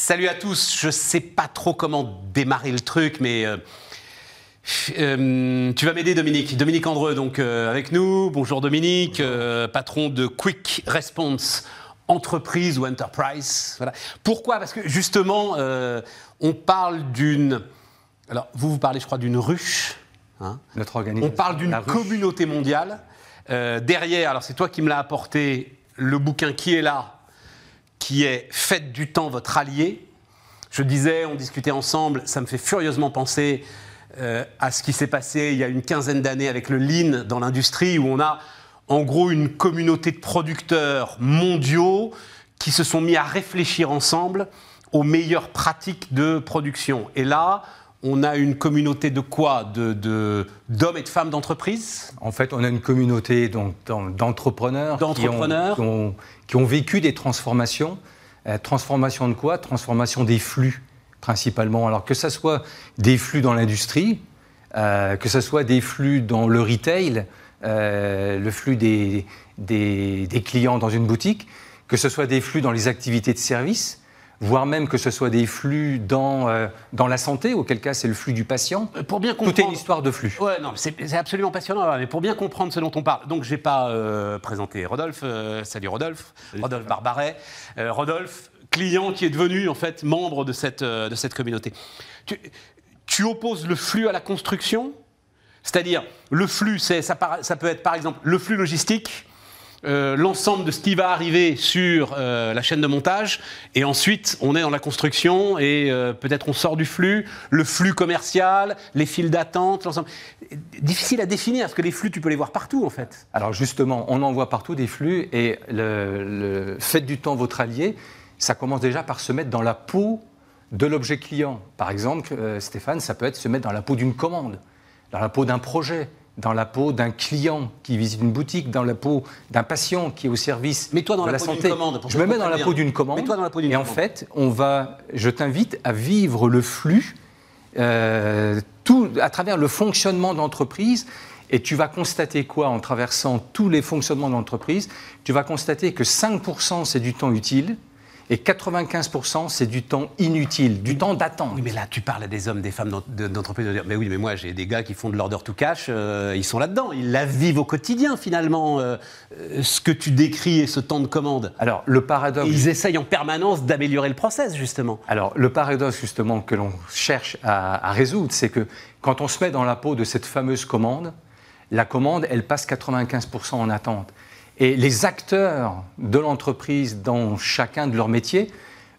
Salut à tous, je sais pas trop comment démarrer le truc, mais euh, euh, tu vas m'aider Dominique. Dominique Andreux, donc euh, avec nous. Bonjour Dominique, patron de Quick Response entreprise ou enterprise. Voilà. Pourquoi? Parce que justement, on parle d'une... Alors, vous, vous parlez, je crois, d'une ruche. Hein. Notre organisation. On parle d'une communauté mondiale. derrière, alors c'est toi qui me l'as apporté, le bouquin qui est là, qui est Faites du temps votre allié. Je disais, on discutait ensemble, ça me fait furieusement penser euh, à ce qui s'est passé il y a une quinzaine d'années avec le lean dans l'industrie, où on a en gros une communauté de producteurs mondiaux qui se sont mis à réfléchir ensemble aux meilleures pratiques de production. Et là, on a une communauté de quoi D'hommes de, et de femmes d'entreprise En fait, on a une communauté d'entrepreneurs qui, qui, ont vécu des transformations. Euh, transformation de quoi? Transformation des flux, principalement. Alors que ce soit des flux dans l'industrie, euh, que ce soit des flux dans le retail, euh, le flux des, des, clients dans une boutique, que ce soit des flux dans les activités de service, voire même que ce soit des flux dans, euh, dans la santé, auquel cas c'est le flux du patient. Euh, pour bien comprendre... Tout est une histoire de flux. Ouais, non, c'est absolument passionnant, mais pour bien comprendre ce dont on parle. Donc, je n'ai pas euh, présenté Rodolphe. salut Rodolphe. Rodolphe Barbaret. Rodolphe, client qui est devenu, en fait, membre de cette, de cette communauté. Tu, tu opposes le flux à la construction? C'est-à-dire, le flux, ça, ça peut être par exemple le flux logistique, euh, l'ensemble de ce qui va arriver sur euh, la chaîne de montage, et ensuite on est dans la construction et euh, peut-être on sort du flux, le flux commercial, les files d'attente, l'ensemble. Difficile à définir parce que les flux tu peux les voir partout en fait. Alors justement, on en voit partout des flux et le, fait du temps votre allié, ça commence déjà par se mettre dans la peau de l'objet client. Par exemple, Stéphane, ça peut être se mettre dans la peau d'une commande, dans la peau d'un projet dans la peau d'un client qui visite une boutique, dans la peau d'un patient qui est au service Mets-toi dans de la, la santé. Commande, je me mets dans la peau d'une commande. Dans la peau et en fait, on va, je t'invite à vivre le flux euh, tout, à travers le fonctionnement d'entreprise. Et tu vas constater quoi en traversant tous les fonctionnements d'entreprise? Tu vas constater que 5% c'est du temps utile, et 95%, c'est du temps inutile, du temps d'attente. Oui, mais là, tu parles à des hommes, des femmes d'entreprise, de dire, mais oui, mais moi, j'ai des gars qui font de l'order to cash, euh, ils sont là-dedans, ils la vivent au quotidien, finalement, euh, euh, ce que tu décris et ce temps de commande. Alors, le paradoxe... ils essayent en permanence d'améliorer le process, justement. Alors, le paradoxe, justement, que l'on cherche à, à résoudre, c'est que quand on se met dans la peau de cette fameuse commande, la commande, elle passe 95% en attente. Et les acteurs de l'entreprise dans chacun de leurs métiers,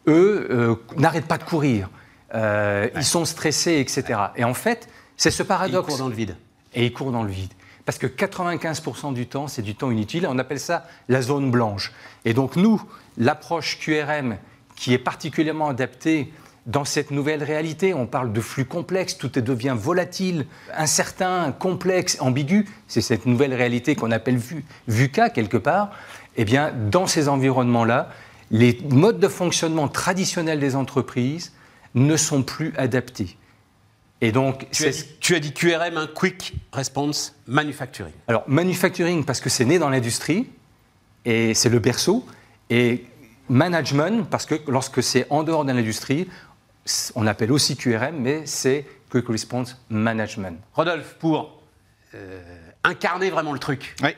eux, euh, n'arrêtent pas de courir. Euh, ils sont stressés, etc. Et en fait, c'est ce paradoxe. Et ils courent dans le vide. Et ils courent dans le vide. Parce que 95% du temps, c'est du temps inutile. On appelle ça la zone blanche. Et donc, nous, l'approche QRM, qui est particulièrement adaptée dans cette nouvelle réalité. On parle de flux complexes, tout devient volatile, incertain, complexe, ambigu. C'est cette nouvelle réalité qu'on appelle VUCA quelque part. Eh bien, dans ces environnements-là, les modes de fonctionnement traditionnels des entreprises ne sont plus adaptés. Et donc, tu as, dit, tu as, dit, QRM, un Quick Response Manufacturing. Alors, manufacturing, parce que c'est né dans l'industrie, et c'est le berceau, et management, parce que lorsque c'est en dehors de l'industrie, on appelle aussi QRM, mais c'est Quick Response Management. Rodolphe, pour euh, incarner vraiment le truc. Oui.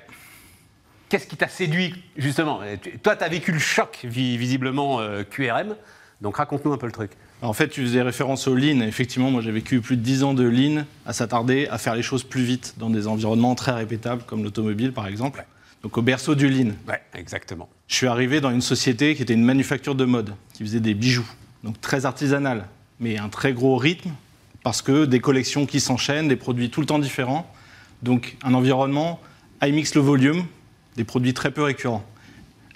Qu'est-ce qui t'a séduit, justement? Toi, tu as vécu le choc, visiblement, euh, QRM. Donc, raconte-nous un peu le truc. En fait, tu faisais référence au Lean. Effectivement, moi, j'ai vécu plus de 10 ans de Lean à s'attarder à faire les choses plus vite dans des environnements très répétables, comme l'automobile, par exemple. Donc, au berceau du Lean. Oui, exactement. Je suis arrivé dans une société qui était une manufacture de mode, qui faisait des bijoux donc très artisanal, mais un très gros rythme, parce que des collections qui s'enchaînent, des produits tout le temps différents, donc un environnement high mix low volume, des produits très peu récurrents.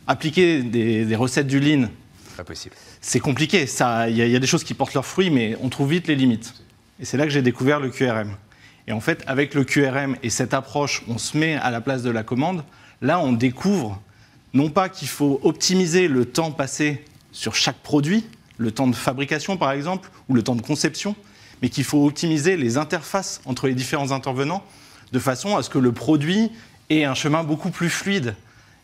Appliquer des, recettes du lean, c'est compliqué. Il y, y, a des choses qui portent leurs fruits, mais on trouve vite les limites. Et c'est là que j'ai découvert le QRM. Et en fait, avec le QRM et cette approche, on se met à la place de la commande. Là, on découvre non pas qu'il faut optimiser le temps passé sur chaque produit, le temps de fabrication par exemple, ou le temps de conception, mais qu'il faut optimiser les interfaces entre les différents intervenants de façon à ce que le produit ait un chemin beaucoup plus fluide.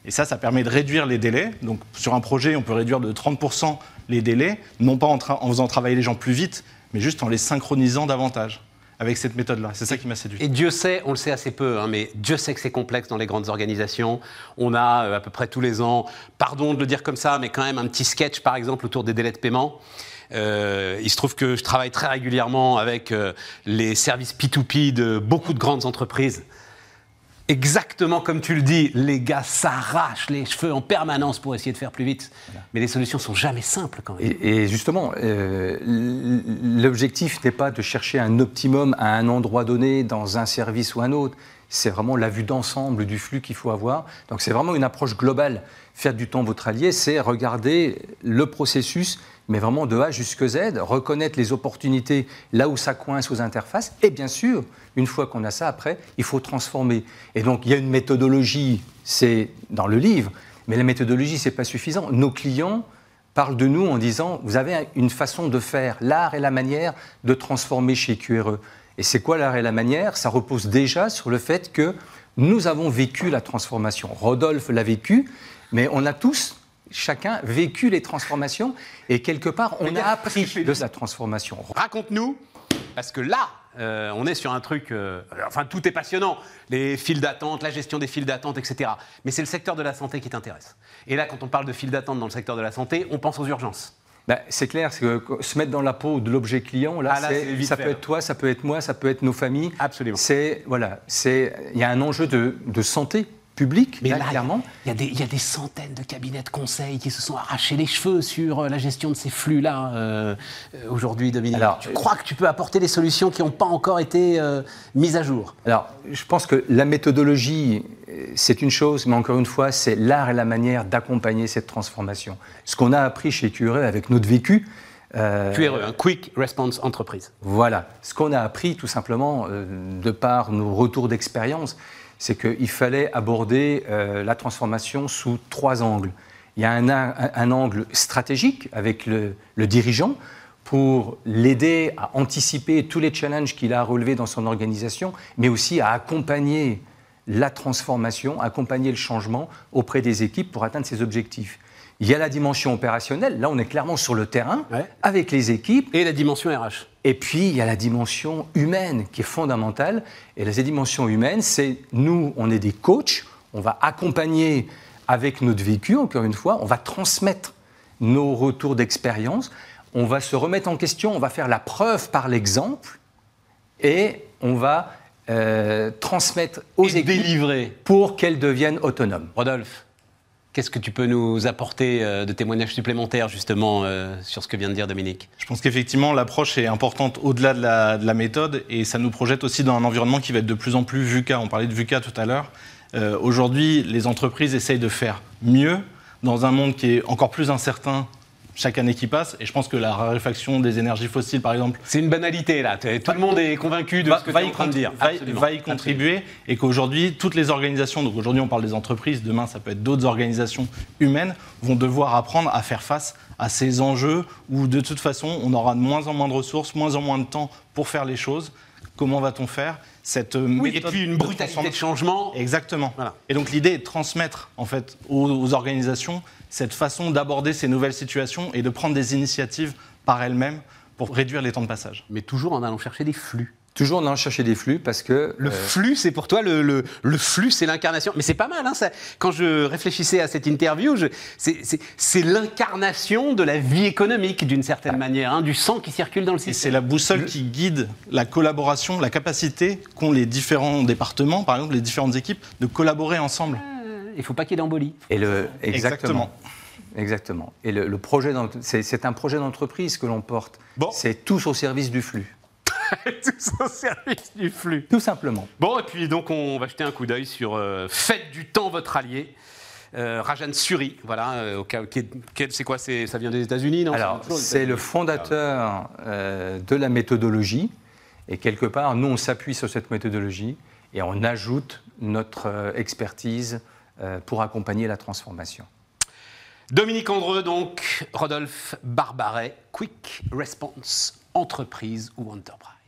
Et ça, ça permet de réduire les délais. Donc sur un projet, on peut réduire de 30% les délais, non pas en, en faisant travailler les gens plus vite, mais juste en les synchronisant davantage avec cette méthode-là. C'est ça qui m'a séduit. Et Dieu sait, on le sait assez peu, hein, mais Dieu sait que c'est complexe dans les grandes organisations. On a euh, à peu près tous les ans, pardon de le dire comme ça, mais quand même un petit sketch, par exemple, autour des délais de paiement. Euh, il se trouve que je travaille très régulièrement avec euh, les services P2P de beaucoup de grandes entreprises exactement comme tu le dis, les gars s'arrachent les cheveux en permanence pour essayer de faire plus vite. Mais les solutions sont jamais simples quand même. Et, justement, euh, l'objectif n'est pas de chercher un optimum à un endroit donné, dans un service ou un autre. C'est vraiment la vue d'ensemble du flux qu'il faut avoir. Donc c'est vraiment une approche globale. Faire du temps votre allié, c'est regarder le processus mais vraiment de A jusqu'à Z, reconnaître les opportunités là où ça coince aux interfaces, et bien sûr, une fois qu'on a ça, après, il faut transformer. Et donc, il y a une méthodologie, c'est dans le livre, mais la méthodologie, ce n'est pas suffisant. Nos clients parlent de nous en disant, vous avez une façon de faire, l'art et la manière de transformer chez QRE. Et c'est quoi l'art et la manière? Ça repose déjà sur le fait que nous avons vécu la transformation. Rodolphe l'a vécu, mais on a tous chacun vécu les transformations et quelque part, on a appris de sa transformation. Raconte-nous, parce que là, euh, on est sur un truc. Euh, enfin, tout est passionnant. Les files d'attente, la gestion des files d'attente, etc. Mais c'est le secteur de la santé qui t'intéresse. Et là, quand on parle de files d'attente dans le secteur de la santé, on pense aux urgences. Ben, c'est clair, que se mettre dans la peau de l'objet client, là, ah, ça peut être toi, ça peut être moi, ça peut être nos familles. Absolument. C'est voilà, c'est il y a un enjeu de, de santé public, Mais là, clairement. Il y, a des centaines de cabinets de conseil qui se sont arrachés les cheveux sur euh, la gestion de ces flux-là euh, euh, aujourd'hui, Dominique. Alors, tu crois que tu peux apporter des solutions qui n'ont pas encore été mises à jour? Alors, je pense que la méthodologie, c'est une chose, mais encore une fois, c'est l'art et la manière d'accompagner cette transformation. Ce qu'on a appris chez QRE avec notre vécu, QRE, un Quick Response Entreprise. Voilà. Ce qu'on a appris tout simplement de par nos retours d'expérience, c'est qu'il fallait aborder euh, la transformation sous trois angles. Il y a un, angle stratégique avec le, dirigeant pour l'aider à anticiper tous les challenges qu'il a à relever dans son organisation, mais aussi à accompagner la transformation, accompagner le changement auprès des équipes pour atteindre ses objectifs. Il y a la dimension opérationnelle, là on est clairement sur le terrain, avec les équipes. Et la dimension RH. Et puis il y a la dimension humaine qui est fondamentale. Et la dimension humaine, c'est nous, on est des coachs, on va accompagner avec notre vécu, encore une fois, on va transmettre nos retours d'expérience, on va se remettre en question, on va faire la preuve par l'exemple, et on va euh, transmettre aux et équipes délivrer. pour qu'elles deviennent autonomes. Rodolphe Qu'est-ce que tu peux nous apporter euh, de témoignages supplémentaires justement euh, sur ce que vient de dire Dominique? Je pense qu'effectivement l'approche est importante au-delà de la, méthode et ça nous projette aussi dans un environnement qui va être de plus en plus VUCA. On parlait de VUCA tout à l'heure. Euh, aujourd'hui, les entreprises essayent de faire mieux dans un monde qui est encore plus incertain chaque année qui passe. Et je pense que la raréfaction des énergies fossiles, par exemple. C'est une banalité, là. Tout le monde est convaincu de ce que tu es en train de dire. Va, y contribuer. Et qu'aujourd'hui, toutes les organisations, donc aujourd'hui on parle des entreprises, demain ça peut être d'autres organisations humaines, vont devoir apprendre à faire face à ces enjeux où de toute façon on aura de moins en moins de ressources, moins en moins de temps pour faire les choses. Comment va-t-on faire cette oui, et puis une brutalité de, changement. Exactement. Et donc l'idée est de transmettre en fait aux organisations cette façon d'aborder ces nouvelles situations et de prendre des initiatives par elles-mêmes pour réduire les temps de passage. Mais toujours en allant chercher des flux. Toujours en allant chercher des flux parce que... Le euh, flux, c'est pour toi, le, le, flux, c'est l'incarnation. Mais c'est pas mal, hein, ça. quand je réfléchissais à cette interview, c'est l'incarnation de la vie économique, d'une certaine manière, hein, du sang qui circule dans le système. Et c'est la boussole qui guide la collaboration, la capacité qu'ont les différents départements, par exemple les différentes équipes, de collaborer ensemble. Il ne faut pas qu'il y ait d'embolie. Et le, exactement. exactement. Et le, projet, c'est un projet d'entreprise que l'on porte. Bon. C'est tous au service du flux. tous au service du flux. Tout simplement. Bon, et puis donc on va jeter un coup d'œil sur euh, Faites du temps votre allié. Euh, Rajan Suri, voilà, euh, c'est quoi Ça vient des États-Unis, non? Alors, c'est le fondateur de la méthodologie, et quelque part, nous, on s'appuie sur cette méthodologie et on ajoute notre expertise pour accompagner la transformation. Dominique Andreux, donc, Rodolphe Barbaret, Quick Response, entreprise ou enterprise.